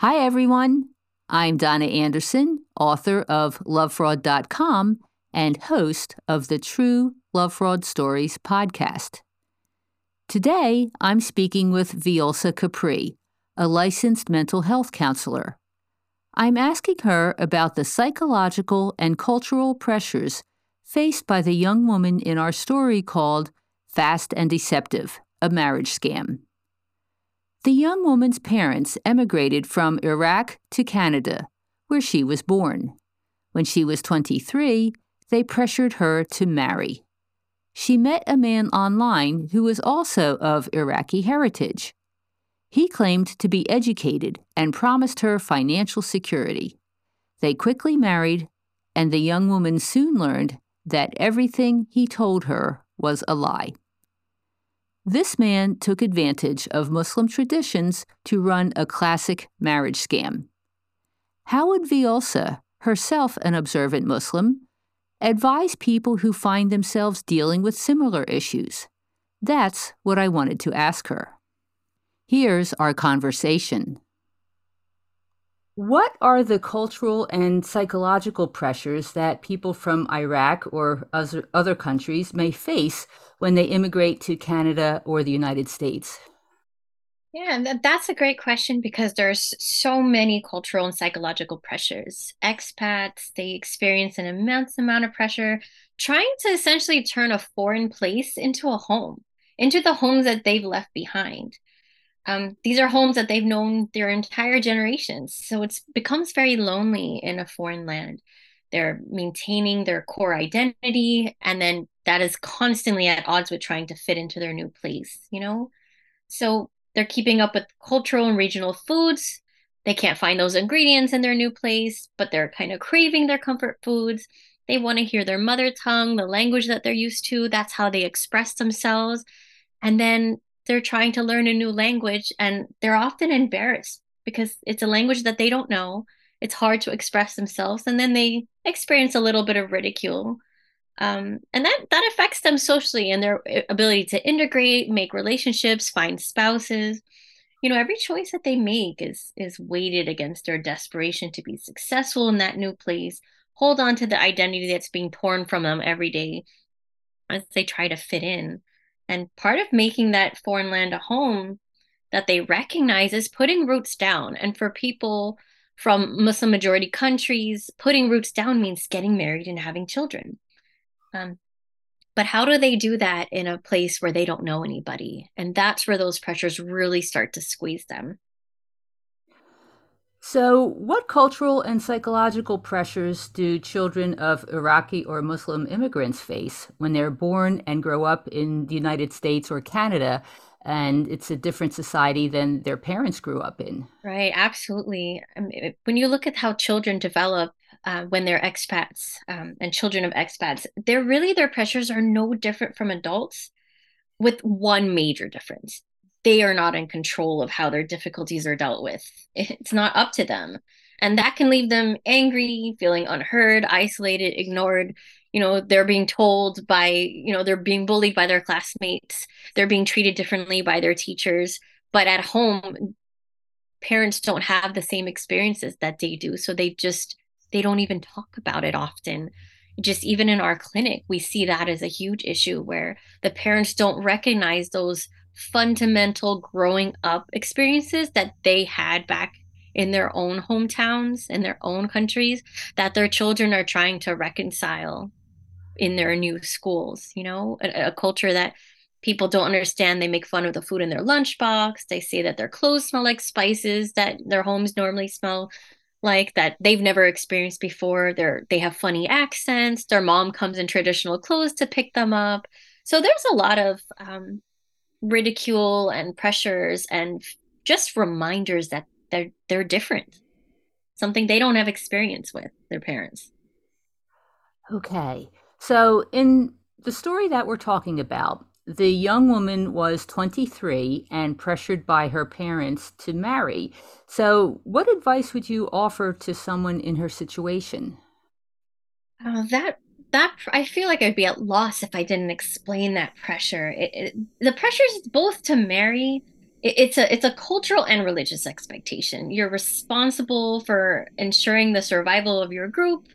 Hi, everyone. I'm Donna Anderson, author of LoveFraud.com and host of the True Love Fraud Stories podcast. Today, I'm speaking with Vjolca Capri, a licensed mental health counselor. I'm asking her about the psychological and cultural pressures faced by the young woman in our story called Fast and Deceptive A Marriage Scam. The young woman's parents emigrated from Iraq to Canada, where she was born. When she was 23, they pressured her to marry. She met a man online who was also of Iraqi heritage. He claimed to be educated and promised her financial security. They quickly married, and the young woman soon learned that everything he told her was a lie. This man took advantage of Muslim traditions to run a classic marriage scam. How would Vjolca, herself an observant Muslim, advise people who find themselves dealing with similar issues? That's what I wanted to ask her. Here's our conversation. What are the cultural and psychological pressures that people from Iraq or other countries may face when they immigrate to Canada or the United States? Yeah, that's a great question because there's so many cultural and psychological pressures. Expats, they experience an immense amount of pressure trying to essentially turn a foreign place into a home, into the homes that they've left behind. Um, these are homes that they've known their entire generations. So it becomes very lonely in a foreign land. They're maintaining their core identity, and then that is constantly at odds with trying to fit into their new place, you know? So they're keeping up with cultural and regional foods. They can't find those ingredients in their new place, but they're kind of craving their comfort foods. They want to hear their mother tongue, the language that they're used to. That's how they express themselves. And then they're trying to learn a new language and they're often embarrassed because it's a language that they don't know. It's hard to express themselves, and then they experience a little bit of ridicule. Um, and that that affects them socially and their eh, ability to integrate, make relationships, find spouses. You know, every choice that they make is is weighted against their desperation to be successful in that new place, hold on to the identity that's being torn from them every day as they try to fit in. And part of making that foreign land a home that they recognize is putting roots down. And for people from Muslim majority countries, putting roots down means getting married and having children. Um, but how do they do that in a place where they don't know anybody? And that's where those pressures really start to squeeze them. So, what cultural and psychological pressures do children of Iraqi or Muslim immigrants face when they're born and grow up in the United States or Canada? And it's a different society than their parents grew up in. Right, absolutely. I mean, when you look at how children develop uh, when they're expats um, and children of expats, they're really, their pressures are no different from adults with one major difference they are not in control of how their difficulties are dealt with. It's not up to them. And that can leave them angry, feeling unheard, isolated, ignored. You know, they're being told by, you know, they're being bullied by their classmates, they're being treated differently by their teachers. But at home, parents don't have the same experiences that they do. So they just, they don't even talk about it often just even in our clinic we see that as a huge issue where the parents don't recognize those fundamental growing up experiences that they had back in their own hometowns in their own countries that their children are trying to reconcile in their new schools you know? A, a, culture that people don't understand. They make fun of the food in their lunchbox. They say that their clothes smell like spices that their homes normally smell like that they've never experienced before. They're they have funny accents. Their mom comes in traditional clothes to pick them up. So there's a lot of um, ridicule and pressures and just reminders that they're they're different something they don't have experience with their parents okay so in the story that we're talking about the young woman was 23 and pressured by her parents to marry. So, what advice would you offer to someone in her situation? Oh, that that I feel like I'd be at loss if I didn't explain that pressure. It, it, the pressure is both to marry. It, it's a it's a cultural and religious expectation. You're responsible for ensuring the survival of your group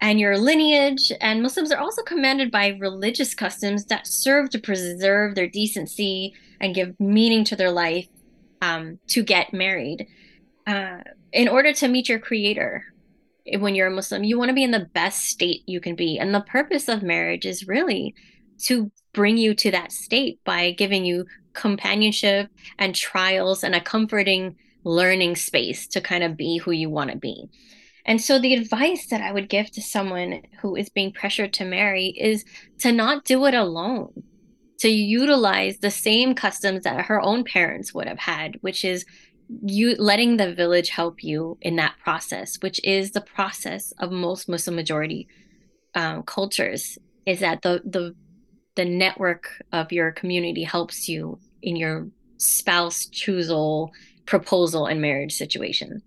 and your lineage. And Muslims are also commanded by religious customs that serve to preserve their decency and give meaning to their life um, to get married. Uh, in order to meet your creator, when you're a Muslim, you want to be in the best state you can be. And the purpose of marriage is really to bring you to that state by giving you companionship and trials and a comforting learning space to kind of be who you want to be. And so the advice that I would give to someone who is being pressured to marry is to not do it alone, to utilize the same customs that her own parents would have had, which is you letting the village help you in that process, which is the process of most Muslim majority um, cultures, is that the the the network of your community helps you in your spouse choosal proposal and marriage situation.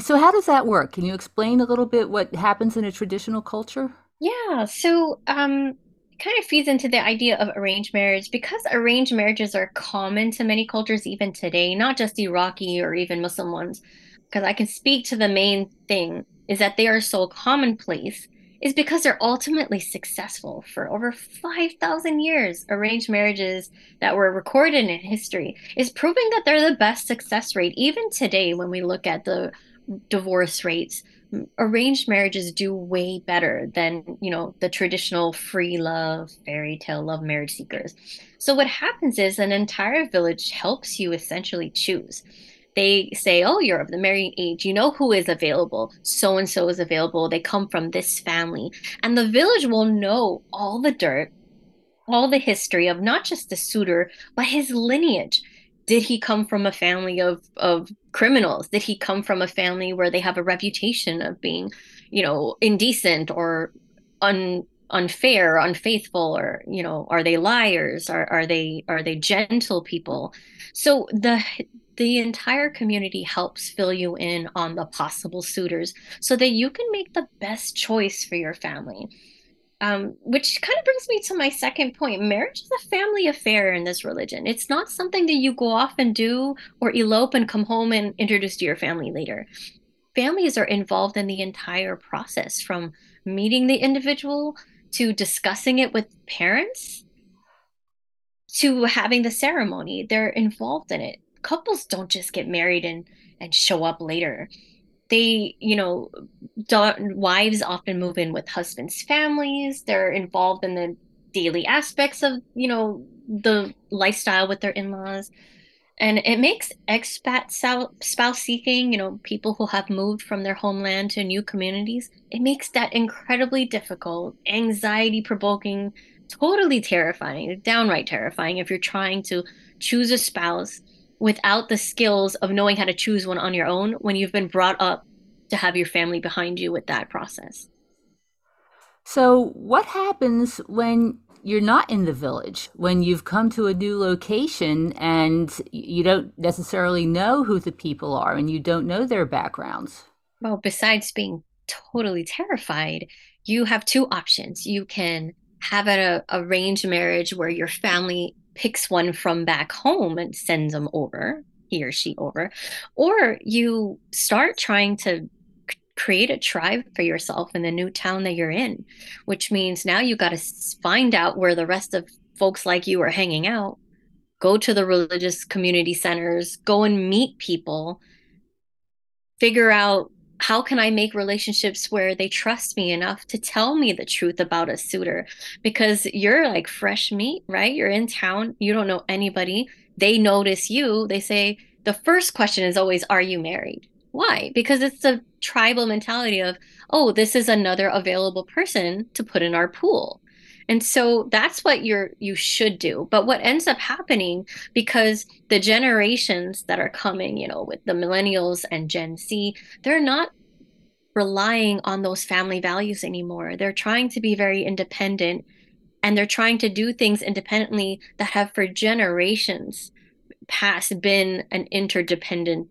So, how does that work? Can you explain a little bit what happens in a traditional culture? Yeah. So, um, kind of feeds into the idea of arranged marriage because arranged marriages are common to many cultures even today, not just Iraqi or even Muslim ones. Because I can speak to the main thing is that they are so commonplace is because they're ultimately successful for over 5,000 years. Arranged marriages that were recorded in history is proving that they're the best success rate, even today when we look at the divorce rates arranged marriages do way better than you know the traditional free love fairy tale love marriage seekers. So what happens is an entire village helps you essentially choose. They say oh you're of the marrying age. You know who is available. So and so is available. They come from this family. And the village will know all the dirt all the history of not just the suitor but his lineage. Did he come from a family of of criminals? Did he come from a family where they have a reputation of being you know indecent or un unfair unfaithful or you know are they liars? Are, are they are they gentle people? So the the entire community helps fill you in on the possible suitors so that you can make the best choice for your family um, which kind of brings me to my second point. Marriage is a family affair in this religion. It's not something that you go off and do or elope and come home and introduce to your family later. Families are involved in the entire process from meeting the individual to discussing it with parents to having the ceremony. They're involved in it. Couples don't just get married and, and show up later they you know wives often move in with husbands families. They're involved in the daily aspects of you know the lifestyle with their in-laws. And it makes expat spouse seeking you know people who have moved from their homeland to new communities it makes that incredibly difficult anxiety provoking totally terrifying downright terrifying if you're trying to choose a spouse without the skills of knowing how to choose one on your own when you've been brought up to have your family behind you with that process. So, what happens when you're not in the village, when you've come to a new location and you don't necessarily know who the people are and you don't know their backgrounds? Well, besides being totally terrified, you have two options. You can have an arranged marriage where your family picks one from back home and sends them over, he or she over, or you start trying to create a tribe for yourself in the new town that you're in, which means now you got to find out where the rest of folks like you are hanging out, go to the religious community centers, go and meet people, figure out how can I make relationships where they trust me enough to tell me the truth about a suitor? Because you're like fresh meat, right? You're in town, you don't know anybody. They notice you. They say, the first question is always, Are you married? Why? Because it's the tribal mentality of, oh, this is another available person to put in our pool. And so that's what you're you should do. But what ends up happening because the generations that are coming, you know, with the millennials and Gen Z, they're not relying on those family values anymore. They're trying to be very independent and they're trying to do things independently that have for generations past been an interdependent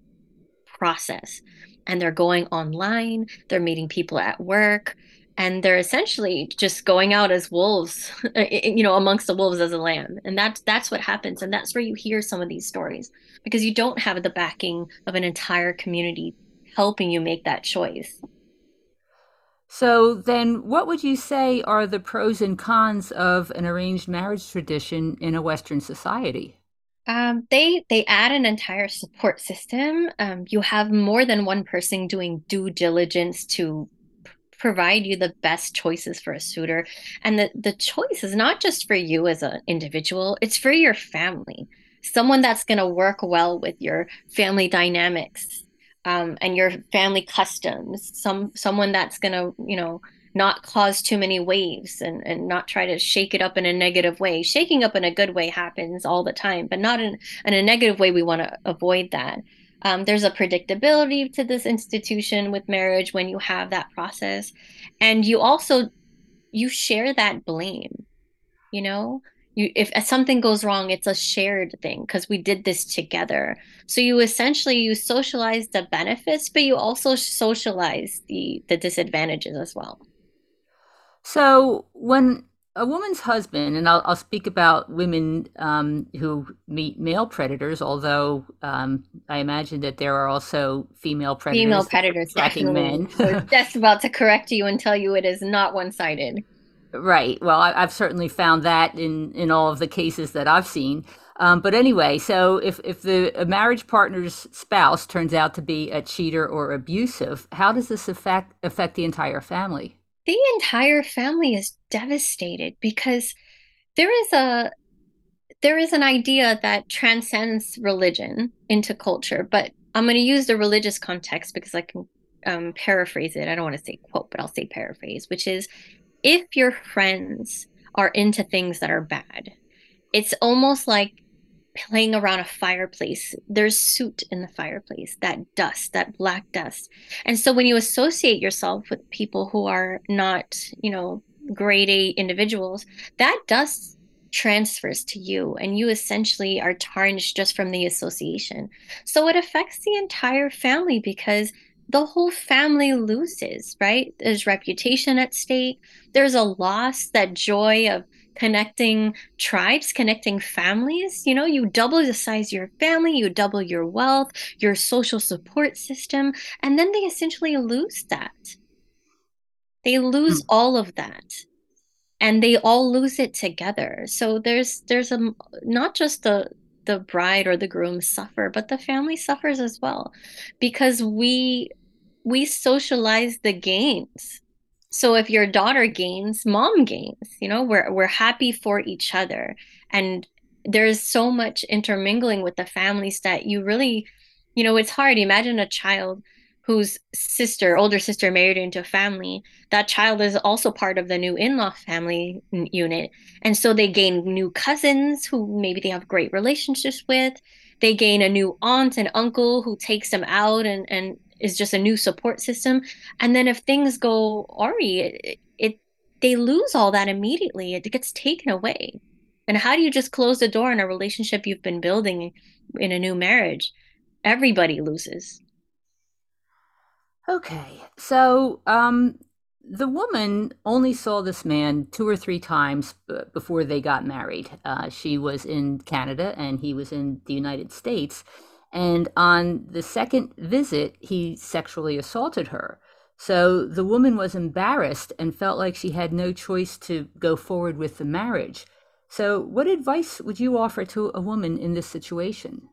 process. And they're going online, they're meeting people at work, and they're essentially just going out as wolves you know amongst the wolves as a lamb. And that's that's what happens. And that's where you hear some of these stories because you don't have the backing of an entire community helping you make that choice. So then what would you say are the pros and cons of an arranged marriage tradition in a western society? Um, they they add an entire support system. Um, you have more than one person doing due diligence to provide you the best choices for a suitor. And the the choice is not just for you as an individual it's for your family. Someone that's going to work well with your family dynamics um, and your family customs. Some someone that's going to you know not cause too many waves and, and not try to shake it up in a negative way. Shaking up in a good way happens all the time but not in, in a negative way we want to avoid that um, there's a predictability to this institution with marriage when you have that process, and you also you share that blame. You know, you if something goes wrong, it's a shared thing because we did this together. So you essentially you socialize the benefits, but you also socialize the the disadvantages as well. So when a woman's husband, and I'll, I'll speak about women um, who meet male predators, although um, I imagine that there are also female predators. Female predators, definitely. men. just about to correct you and tell you it is not one sided. Right. Well, I, have certainly found that in, in all of the cases that I've seen. Um, but anyway, so if, if the marriage partner's spouse turns out to be a cheater or abusive, how does this affect affect the entire family? The entire family is devastated because there is a there is an idea that transcends religion into culture but i'm going to use the religious context because i can um, paraphrase it. I don't want to say quote but i'll say paraphrase which is if your friends are into things that are bad it's almost like playing around a fireplace, there's soot in the fireplace, that dust, that black dust. And so when you associate yourself with people who are not, you know, grade A individuals, that dust transfers to you and you essentially are tarnished just from the association. So it affects the entire family because the whole family loses, right? There's reputation at stake. There's a loss, that joy of connecting tribes, connecting families. You know, you double the size of your family, you double your wealth, your social support system, and then they essentially lose that. They lose hmm. all of that. And they all lose it together. So there's there's a not just the the bride or the groom suffer, but the family suffers as well because we we socialize the gains so if your daughter gains mom gains you know we're we're happy for each other. And there's so much intermingling with the families that you really you know it's hard. Imagine a child whose sister older sister married into a family. That child is also part of the new in-law family unit. And so they gain new cousins who maybe they have great relationships with. They gain a new aunt and uncle who takes them out and and is just a new support system. And then if things go awry it, it they lose all that immediately. It gets taken away. And how do you just close the door on a relationship you've been building in a new marriage? Everybody loses. Okay. So um the woman only saw this man two or three times before they got married. Uh, she was in Canada and he was in the United States. And on the second visit, he sexually assaulted her. So the woman was embarrassed and felt like she had no choice to go forward with the marriage. So, what advice would you offer to a woman in this situation?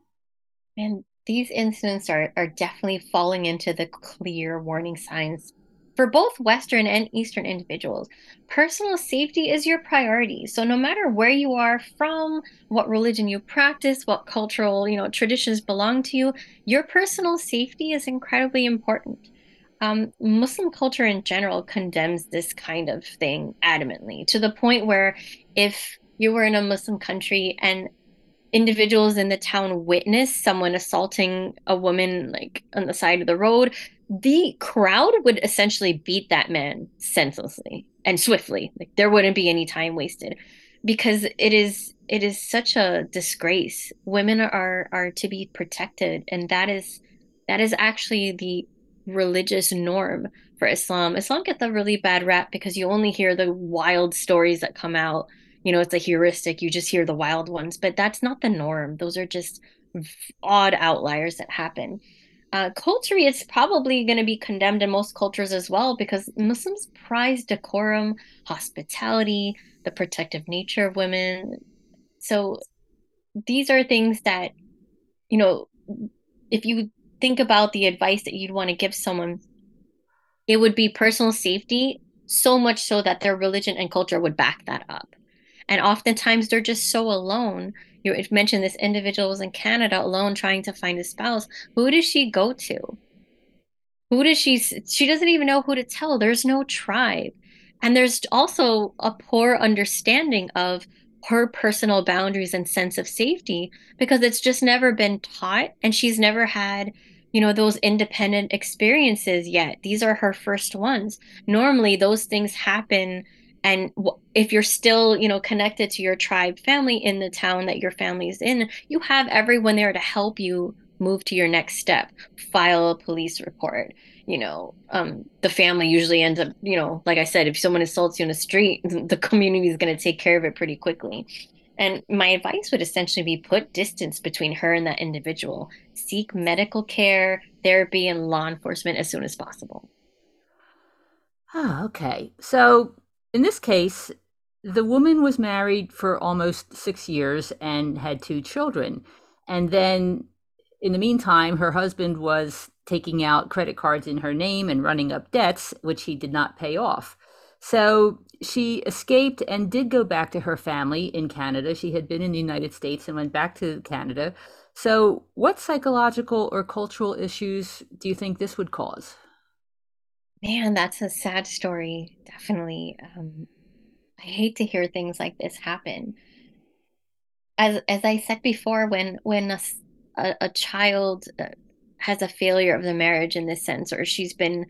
And these incidents are, are definitely falling into the clear warning signs for both Western and Eastern individuals, personal safety is your priority. So no matter where you are from, what religion you practice, what cultural, you know, traditions belong to you, your personal safety is incredibly important. um, Muslim culture in general condemns this kind of thing adamantly to the point where if you were in a Muslim country and individuals in the town witness someone assaulting a woman like on the side of the road, the crowd would essentially beat that man senselessly and swiftly. Like there wouldn't be any time wasted because it is it is such a disgrace. Women are are to be protected and that is that is actually the religious norm for Islam. Islam gets a really bad rap because you only hear the wild stories that come out. You know, it's a heuristic. You just hear the wild ones, but that's not the norm. Those are just odd outliers that happen. Uh, culturally, it's probably going to be condemned in most cultures as well because Muslims prize decorum, hospitality, the protective nature of women. So these are things that, you know, if you think about the advice that you'd want to give someone, it would be personal safety, so much so that their religion and culture would back that up. And oftentimes they're just so alone. You mentioned this individual was in Canada alone trying to find a spouse. Who does she go to? Who does she? She doesn't even know who to tell. There's no tribe. And there's also a poor understanding of her personal boundaries and sense of safety because it's just never been taught and she's never had you know those independent experiences yet these are her first ones normally those things happen and if you're still you know connected to your tribe family in the town that your family is in you have everyone there to help you move to your next step. File a police report you know um, the family usually ends up you know like i said if someone assaults you in the street the community is going to take care of it pretty quickly. And my advice would essentially be put distance between her and that individual. Seek medical care therapy and law enforcement as soon as possible. Oh okay. So in this case the woman was married for almost six years and had two children and then in the meantime her husband was taking out credit cards in her name and running up debts, which he did not pay off. So she escaped and did go back to her family in Canada. She had been in the United States and went back to Canada. So, what psychological or cultural issues do you think this would cause? Man, that's a sad story. Definitely. Um, I hate to hear things like this happen. As as I said before, when when a, a, a child uh, has a failure of the marriage in this sense, or she's been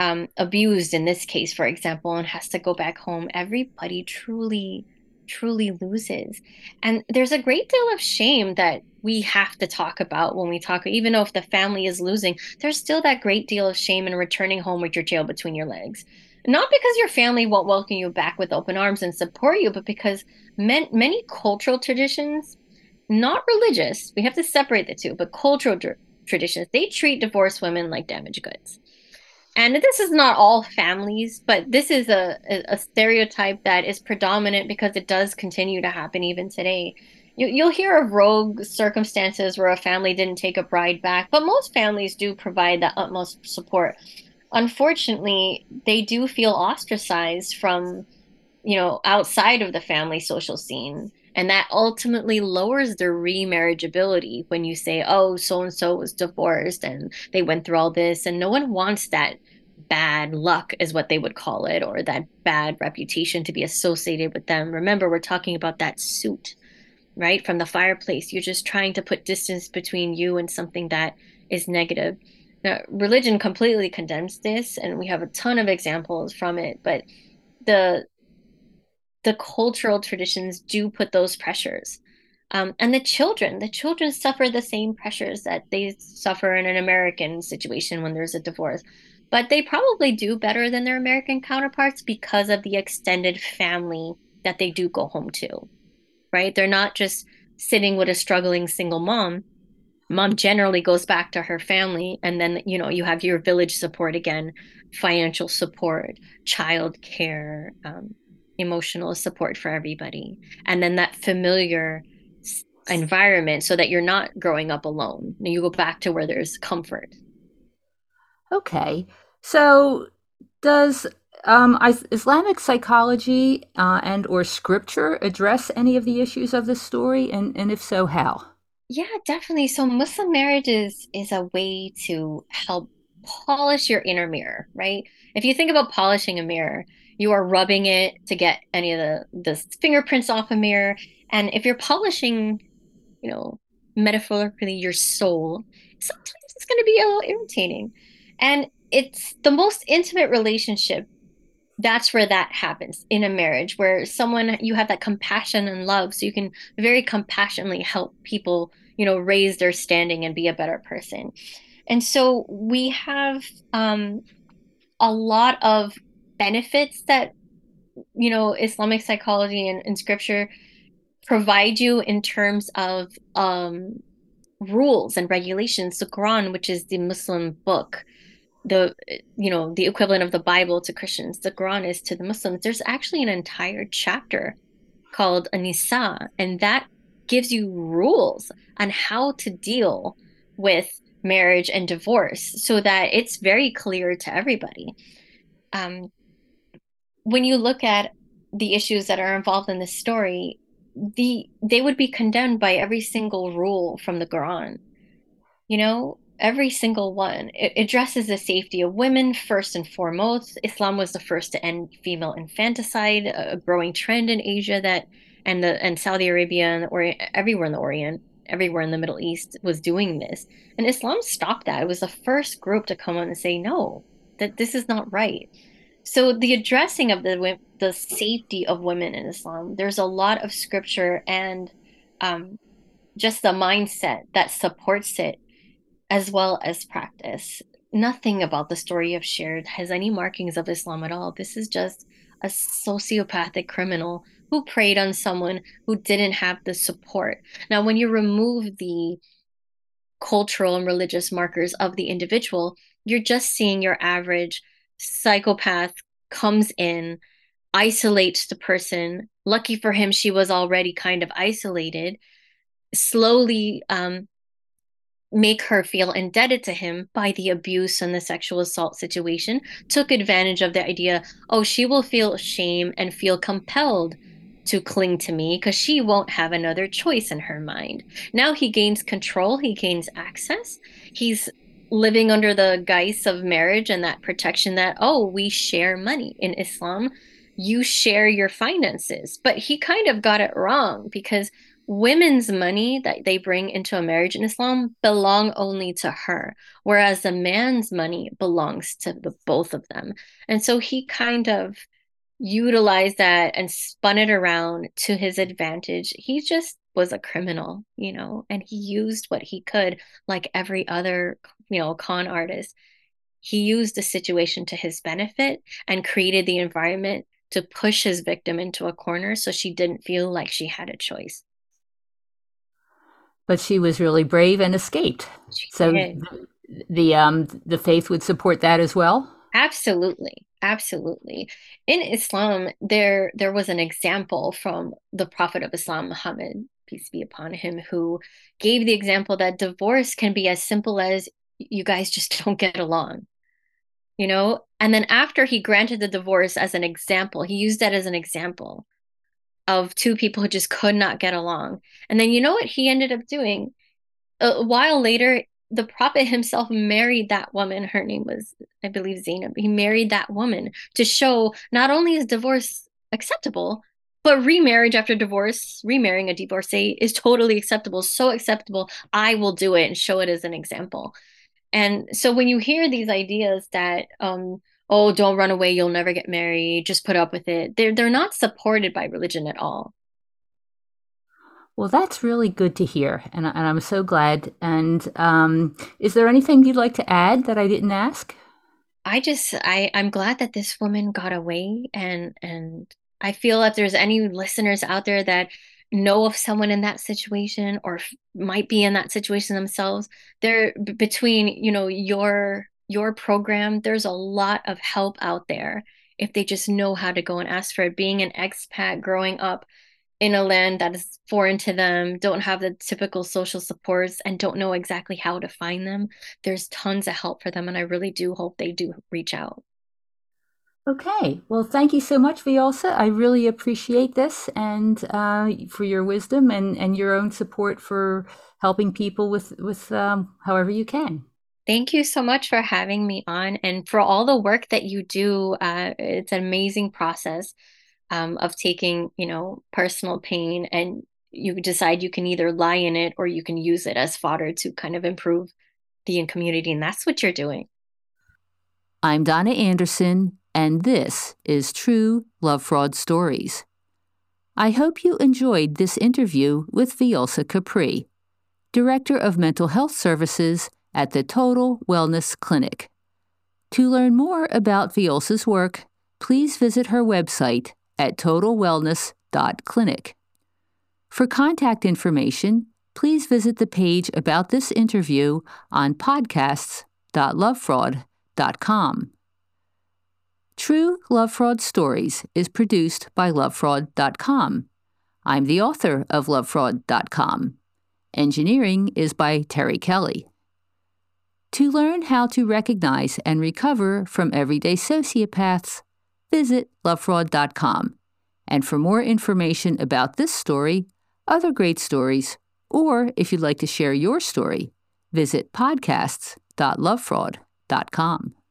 um, abused in this case, for example, and has to go back home, everybody truly, truly loses. And there's a great deal of shame that we have to talk about when we talk, even though if the family is losing, there's still that great deal of shame in returning home with your tail between your legs. Not because your family won't welcome you back with open arms and support you, but because men, many cultural traditions, not religious, we have to separate the two, but cultural traditions, they treat divorced women like damaged goods. And this is not all families, but this is a, a, stereotype that is predominant because it does continue to happen even today. You, you'll hear of rogue circumstances where a family didn't take a bride back, but most families do provide the utmost support. Unfortunately, they do feel ostracized from, you know, outside of the family social scene and that ultimately lowers their remarriageability when you say, oh, so and so was divorced and they went through all this. And no one wants that bad luck, is what they would call it, or that bad reputation to be associated with them. Remember, we're talking about that suit, right? From the fireplace. You're just trying to put distance between you and something that is negative. Now, religion completely condemns this, and we have a ton of examples from it, but the the cultural traditions do put those pressures. Um, and the children, the children suffer the same pressures that they suffer in an American situation when there's a divorce. But they probably do better than their American counterparts because of the extended family that they do go home to, right? They're not just sitting with a struggling single mom. Mom generally goes back to her family, and then you know you have your village support again, financial support, child care, um, emotional support for everybody. And then that familiar environment so that you're not growing up alone. You go back to where there's comfort. Okay. So does um, islamic psychology uh, and or scripture address any of the issues of this story? And, and if so how? Yeah definitely. So muslim marriage is is a way to help polish your inner mirror, right? If you think about polishing a mirror, you are rubbing it to get any of the the fingerprints off a mirror, and if you're polishing, you know, metaphorically your soul, sometimes it's going to be a little irritating. And it's the most intimate relationship that's where that happens in a marriage where someone you have that compassion and love so you can very compassionately help people you know raise their standing and be a better person and so we have um, a lot of benefits that you know islamic psychology and, and scripture provide you in terms of um, rules and regulations. The quran which is the muslim book the you know the equivalent of the bible to christians the quran is to the muslims. There's actually an entire chapter called An-Nisa and that gives you rules on how to deal with marriage and divorce so that it's very clear to everybody. Um, when you look at the issues that are involved in this story the they would be condemned by every single rule from the quran you know every single one. It addresses the safety of women first and foremost. Islam was the first to end female infanticide, a growing trend in Asia that and the and Saudi Arabia and or everywhere in the Orient, everywhere in the Middle East was doing this. And Islam stopped that. It was the first group to come on and say no, that this is not right. So the addressing of the the safety of women in Islam, there's a lot of scripture and um, just the mindset that supports it as well as practice. Nothing about the story I've shared has any markings of Islam at all. This is just a sociopathic criminal who preyed on someone who didn't have the support. Now, when you remove the cultural and religious markers of the individual, you're just seeing your average psychopath comes in, isolates the person. Lucky for him, she was already kind of isolated, slowly um, make her feel indebted to him by the abuse and the sexual assault situation, took advantage of the idea, oh, she will feel shame and feel compelled to cling to me because she won't have another choice in her mind. Now he gains control, he gains access. He's living under the guise of marriage and that protection that, oh, we share money in Islam. You share your finances. But he kind of got it wrong because women's money that they bring into a marriage in Islam belong only to her, whereas the man's money belongs to the both of them. And so he kind of utilized that and spun it around to his advantage. He just was a criminal, you know, and he used what he could, like every other, you know, con artist. He used the situation to his benefit and created the environment to push his victim into a corner so she didn't feel like she had a choice but she was really brave and escaped. She so did. the um the faith would support that as well. Absolutely, absolutely. In Islam, there there was an example from the Prophet of Islam, Muhammad, peace be upon him, who gave the example that divorce can be as simple as you guys just don't get along. You know, and then after he granted the divorce as an example, he used that as an example of two people who just could not get along. And then you know what he ended up doing? A while later, the prophet himself married that woman. Her name was, I believe, Zainab. He married that woman to show not only is divorce acceptable, but remarriage after divorce, remarrying a divorcee is totally acceptable. So acceptable, I will do it and show it as an example. And so when you hear these ideas that um, oh, don't run away, you'll never get married, just put up with it. They're they're not supported by religion at all. Well, that's really good to hear, and, and I'm so glad. And um, is there anything you'd like to add that I didn't ask? I just I I'm glad that this woman got away, and and I feel if there's any listeners out there that know of someone in that situation or might be in that situation themselves, they're b- between you know your your program, there's a lot of help out there if they just know how to go and ask for it. Being an expat growing up in a land that is foreign to them, don't have the typical social supports, and don't know exactly how to find them, there's tons of help for them. And I really do hope they do reach out. Okay. Well, thank you so much, Vjolca. I really appreciate this and uh, for your wisdom and, and your own support for helping people with, with um, however you can. Thank you so much for having me on and for all the work that you do. Uh, it's an amazing process um, of taking, you know, personal pain and you decide you can either lie in it or you can use it as fodder to kind of improve the community. And that's what you're doing. I'm Donna Anderson, and this is True Love Fraud Stories. I hope you enjoyed this interview with Vjolca Capri, Director of Mental Health Services at the Total Wellness Clinic. To learn more about Vjolca's work, please visit her website at totalwellness.clinic. For contact information, please visit the page about this interview on podcasts.lovefraud.com. True Love Fraud Stories is produced by lovefraud.com. I'm the author of lovefraud.com. Engineering is by Terry Kelly. To learn how to recognize and recover from everyday sociopaths, visit lovefraud.com. And for more information about this story, other great stories, or if you'd like to share your story, visit podcasts.lovefraud.com.